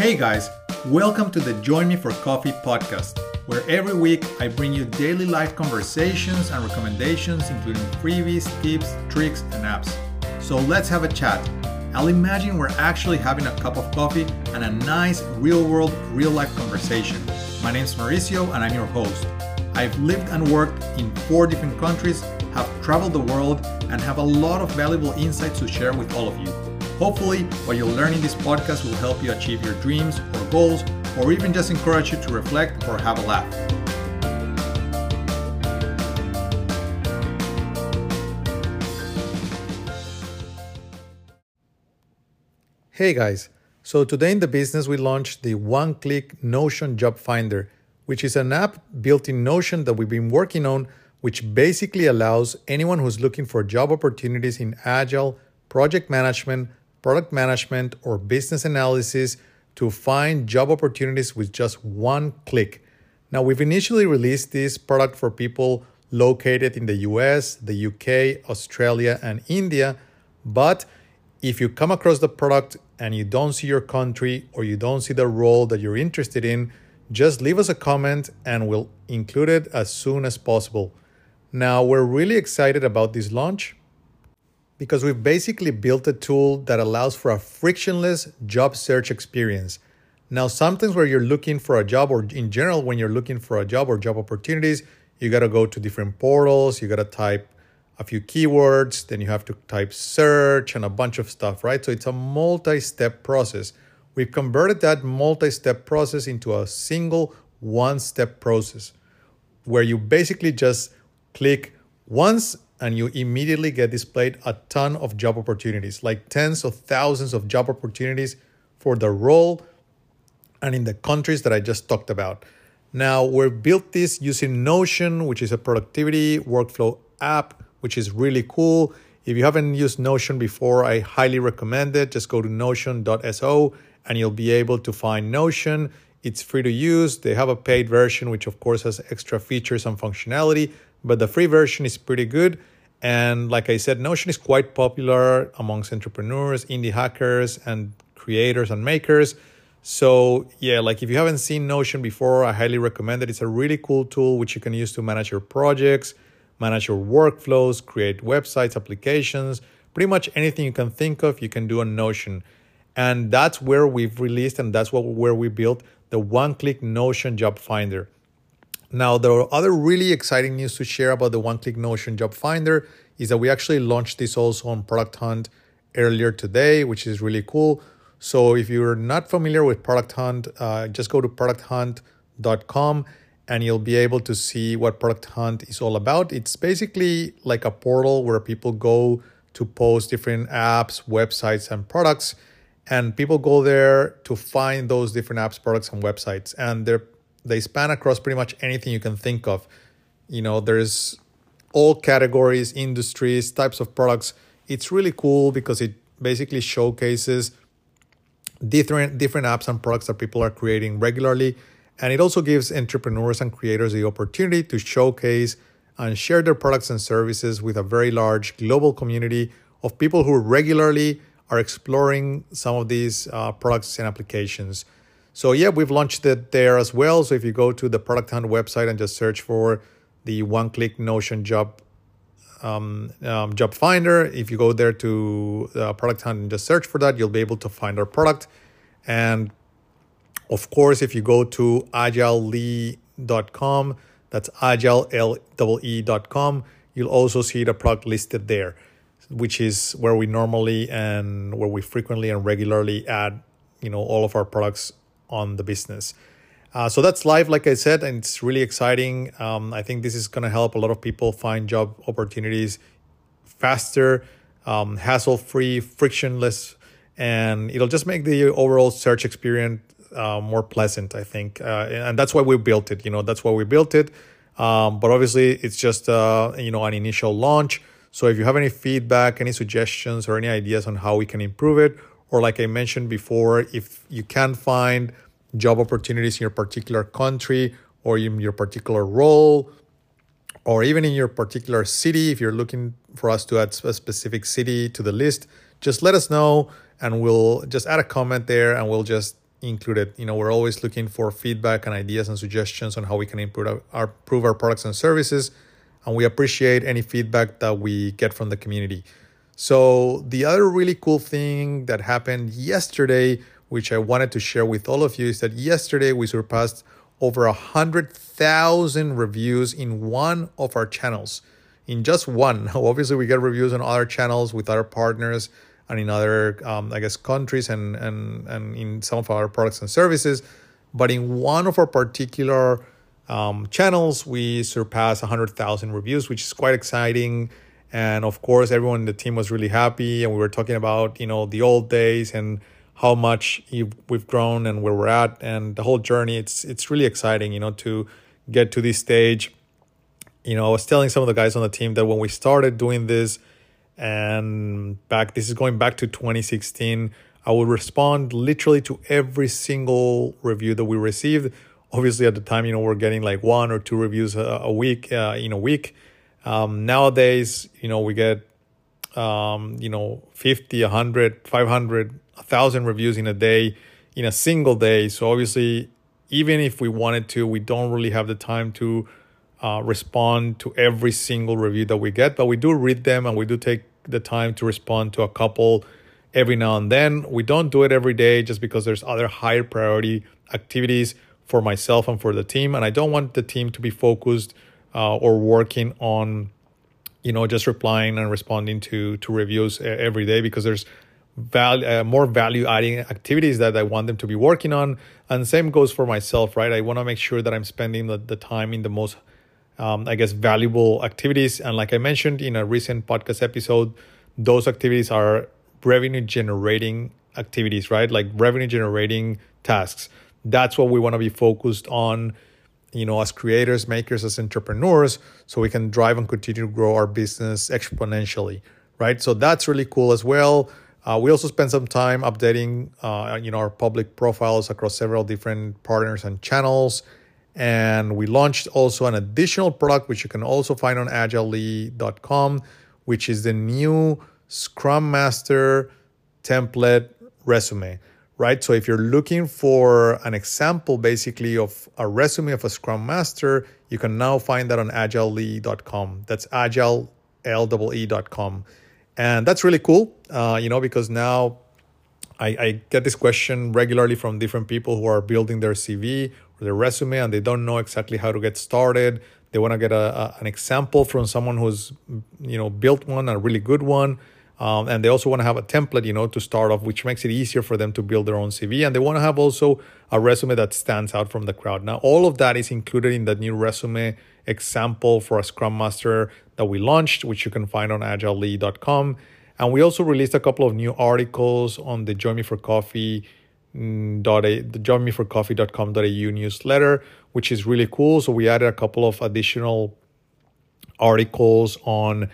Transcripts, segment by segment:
Hey guys, welcome to the Join Me for Coffee podcast, where every week I bring you daily life conversations and recommendations, including freebies, tips, tricks, and apps. So let's have a chat. I'll imagine we're actually having a cup of coffee and a nice, real world, real life conversation. My name's Mauricio and I'm your host. I've lived and worked in four different countries, have traveled the world, and have a lot of valuable insights to share with all of you. Hopefully, what you'll learn in this podcast will help you achieve your dreams or goals, or even just encourage you to reflect or have a laugh. Hey guys, so today in the business we launched the one click Notion Job Finder, which is an app built in Notion that we've been working on, which basically allows anyone who's looking for job opportunities in agile, project management, product management, or business analysis to find job opportunities with just one click. Now, we've initially released this product for people located in the US, the UK, Australia, and India. But if you come across the product and you don't see your country or you don't see the role that you're interested in, just leave us a comment and we'll include it as soon as possible. Now, we're really excited about this launch because we've basically built a tool that allows for a frictionless job search experience. Now, sometimes where you're looking for a job, or in general, when you're looking for a job or job opportunities, you got to go to different portals, you got to type a few keywords, then you have to type search and a bunch of stuff, right? So it's a multi step process. We've converted that multi step process into a single one step process where you basically just click once and you immediately get displayed a ton of job opportunities, like tens of thousands of job opportunities for the role and in the countries that I just talked about. Now, we've built this using Notion, which is a productivity workflow app, which is really cool. If you haven't used Notion before, I highly recommend it. Just go to notion.so and you'll be able to find Notion. It's free to use. They have a paid version, which of course has extra features and functionality, but the free version is pretty good. And like I said, Notion is quite popular amongst entrepreneurs, indie hackers, and creators and makers. So, yeah, like if you haven't seen Notion before, I highly recommend it. It's a really cool tool which you can use to manage your projects, manage your workflows, create websites, applications, pretty much anything you can think of, you can do on Notion. And that's where we've released and that's what where we built the one-click Notion job finder. Now, the other really exciting news to share about the one click Notion Job Finder is that we actually launched this also on Product Hunt earlier today, which is really cool. So, if you're not familiar with Product Hunt, uh, just go to producthunt.com and you'll be able to see what Product Hunt is all about. It's basically like a portal where people go to post different apps, websites, and products. And people go there to find those different apps, products, and websites. And they're they span across pretty much anything you can think of. You know, there's all categories, industries, types of products. It's really cool because it basically showcases different different apps and products that people are creating regularly and it also gives entrepreneurs and creators the opportunity to showcase and share their products and services with a very large global community of people who regularly are exploring some of these uh, products and applications. So yeah, we've launched it there as well. So if you go to the Product Hunt website and just search for the one-click Notion job um, um, job finder, if you go there to uh, Product Hunt and just search for that, you'll be able to find our product. And of course, if you go to agilely.com, that's agile.com, you'll also see the product listed there, which is where we normally and where we frequently and regularly add, you know, all of our products on the business. Uh, so that's live, like I said, and it's really exciting. Um, I think this is going to help a lot of people find job opportunities faster, um, hassle free, frictionless, and it'll just make the overall search experience uh, more pleasant, I think. Uh, and that's why we built it. You know, that's why we built it. Um, but obviously, it's just uh, you know an initial launch. So if you have any feedback, any suggestions, or any ideas on how we can improve it, or like I mentioned before, if you can find job opportunities in your particular country or in your particular role, or even in your particular city, if you're looking for us to add a specific city to the list, just let us know and we'll just add a comment there and we'll just include it. You know, we're always looking for feedback and ideas and suggestions on how we can improve our, improve our products and services, and we appreciate any feedback that we get from the community. So the other really cool thing that happened yesterday, which I wanted to share with all of you, is that yesterday we surpassed over a hundred thousand reviews in one of our channels. In just one. Obviously, we get reviews on other channels with other partners and in other, um, I guess, countries and, and, and in some of our products and services. But in one of our particular um, channels, we surpassed 100,000 reviews, which is quite exciting. And of course, everyone in the team was really happy. And we were talking about, you know, the old days and how much we've grown and where we're at and the whole journey. It's, it's really exciting, you know, to get to this stage. You know, I was telling some of the guys on the team that when we started doing this, and back this is going back to 2016 i would respond literally to every single review that we received obviously at the time you know we're getting like one or two reviews a, a week uh, in a week um, nowadays you know we get um, you know 50 100 500 1000 reviews in a day in a single day so obviously even if we wanted to we don't really have the time to uh, respond to every single review that we get but we do read them and we do take the time to respond to a couple every now and then. We don't do it every day just because there's other higher priority activities for myself and for the team. And I don't want the team to be focused uh, or working on, you know, just replying and responding to to reviews every day because there's value uh, more value adding activities that I want them to be working on. And same goes for myself, right? I want to make sure that I'm spending the, the time in the most um, I guess, valuable activities. And like I mentioned in a recent podcast episode, those activities are revenue generating activities, right? Like revenue generating tasks. That's what we want to be focused on, you know, as creators, makers, as entrepreneurs, so we can drive and continue to grow our business exponentially, right? So that's really cool as well. Uh, we also spend some time updating, uh, you know, our public profiles across several different partners and channels and we launched also an additional product, which you can also find on agilely.com, which is the new Scrum Master template resume, right? So if you're looking for an example basically of a resume of a Scrum Master, you can now find that on agilely.com. That's agile.com. And that's really cool, uh, you know, because now I, I get this question regularly from different people who are building their CV or their resume and they don't know exactly how to get started. They want to get a, a, an example from someone who's you know built one, a really good one. Um, and they also want to have a template, you know, to start off, which makes it easier for them to build their own CV. And they want to have also a resume that stands out from the crowd. Now, all of that is included in the new resume example for a Scrum Master that we launched, which you can find on agilely.com. And we also released a couple of new articles on the Join Me for Coffee Mm, dot a the joinmeforcoffee.com.au newsletter, which is really cool. So we added a couple of additional articles on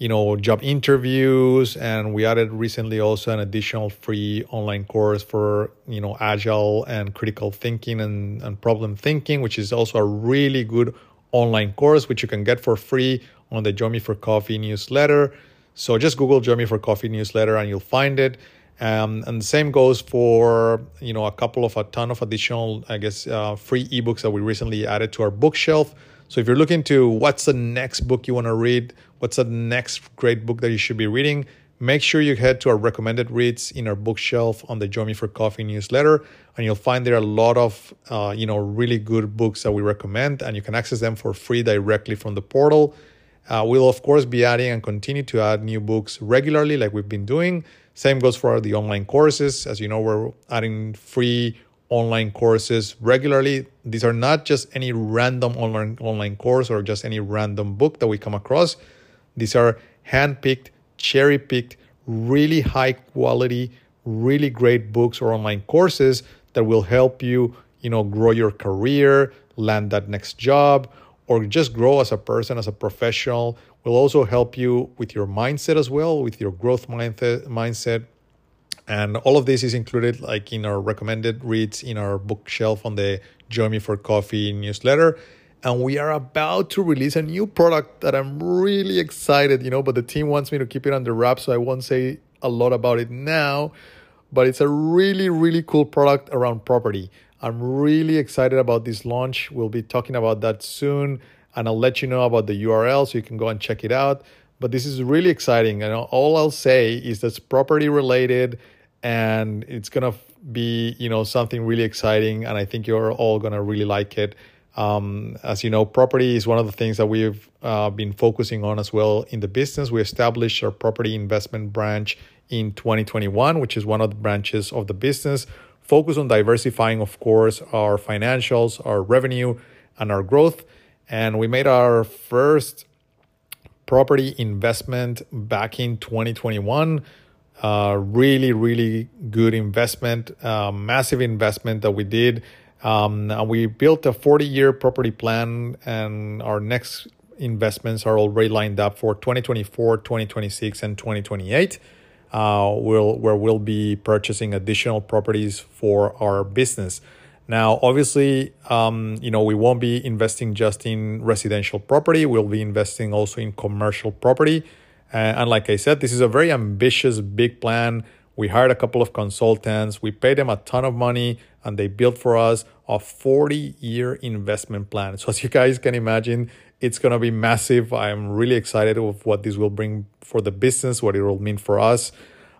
you know job interviews and we added recently also an additional free online course for you know agile and critical thinking and, and problem thinking which is also a really good online course which you can get for free on the join me for coffee newsletter so just google join me for coffee newsletter and you'll find it um, and the same goes for you know a couple of a ton of additional, I guess, uh, free ebooks that we recently added to our bookshelf. So if you're looking to what's the next book you want to read, what's the next great book that you should be reading, make sure you head to our recommended reads in our bookshelf on the Join Me for Coffee newsletter, and you'll find there a lot of uh, you know really good books that we recommend, and you can access them for free directly from the portal. Uh, we'll of course be adding and continue to add new books regularly, like we've been doing. Same goes for the online courses. As you know, we're adding free online courses regularly. These are not just any random online online course or just any random book that we come across. These are handpicked, cherry-picked, really high quality, really great books or online courses that will help you, you know, grow your career, land that next job, or just grow as a person, as a professional will also help you with your mindset as well, with your growth mindset. And all of this is included like in our recommended reads in our bookshelf on the Join Me for Coffee newsletter. And we are about to release a new product that I'm really excited, you know, but the team wants me to keep it under wraps, so I won't say a lot about it now. but it's a really, really cool product around property. I'm really excited about this launch. We'll be talking about that soon, and I'll let you know about the URL so you can go and check it out. But this is really exciting, and all I'll say is that's property related, and it's gonna be you know something really exciting, and I think you're all gonna really like it. Um, as you know, property is one of the things that we've uh, been focusing on as well in the business. We established our property investment branch in 2021, which is one of the branches of the business. Focus on diversifying, of course, our financials, our revenue, and our growth. And we made our first property investment back in 2021. Uh, really, really good investment, uh, massive investment that we did. Um, and we built a 40 year property plan, and our next investments are already lined up for 2024, 2026, and 2028. Uh, we'll, where we'll be purchasing additional properties for our business. Now, obviously, um, you know, we won't be investing just in residential property. We'll be investing also in commercial property. Uh, and like I said, this is a very ambitious, big plan. We hired a couple of consultants. We paid them a ton of money and they built for us a 40 year investment plan. So, as you guys can imagine, it's going to be massive. I'm really excited of what this will bring for the business, what it will mean for us.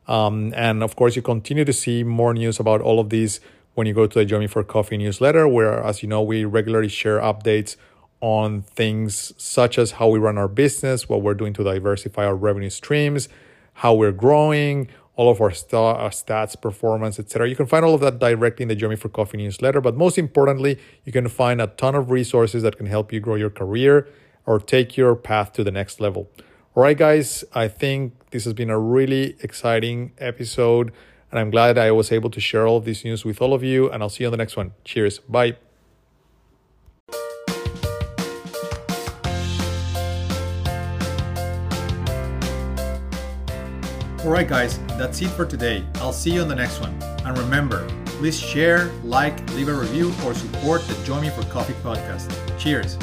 Um, and of course, you continue to see more news about all of these when you go to the Join Me for Coffee newsletter, where, as you know, we regularly share updates on things such as how we run our business, what we're doing to diversify our revenue streams, how we're growing, all of our, st- our uh, stats, performance, etc. You can find all of that directly in the Me for Coffee newsletter. But most importantly, you can find a ton of resources that can help you grow your career or take your path to the next level. All right, guys, I think this has been a really exciting episode, and I'm glad I was able to share all of this news with all of you. And I'll see you on the next one. Cheers. Bye. Alright, guys, that's it for today. I'll see you on the next one. And remember, please share, like, leave a review, or support the Join Me for Coffee podcast. Cheers.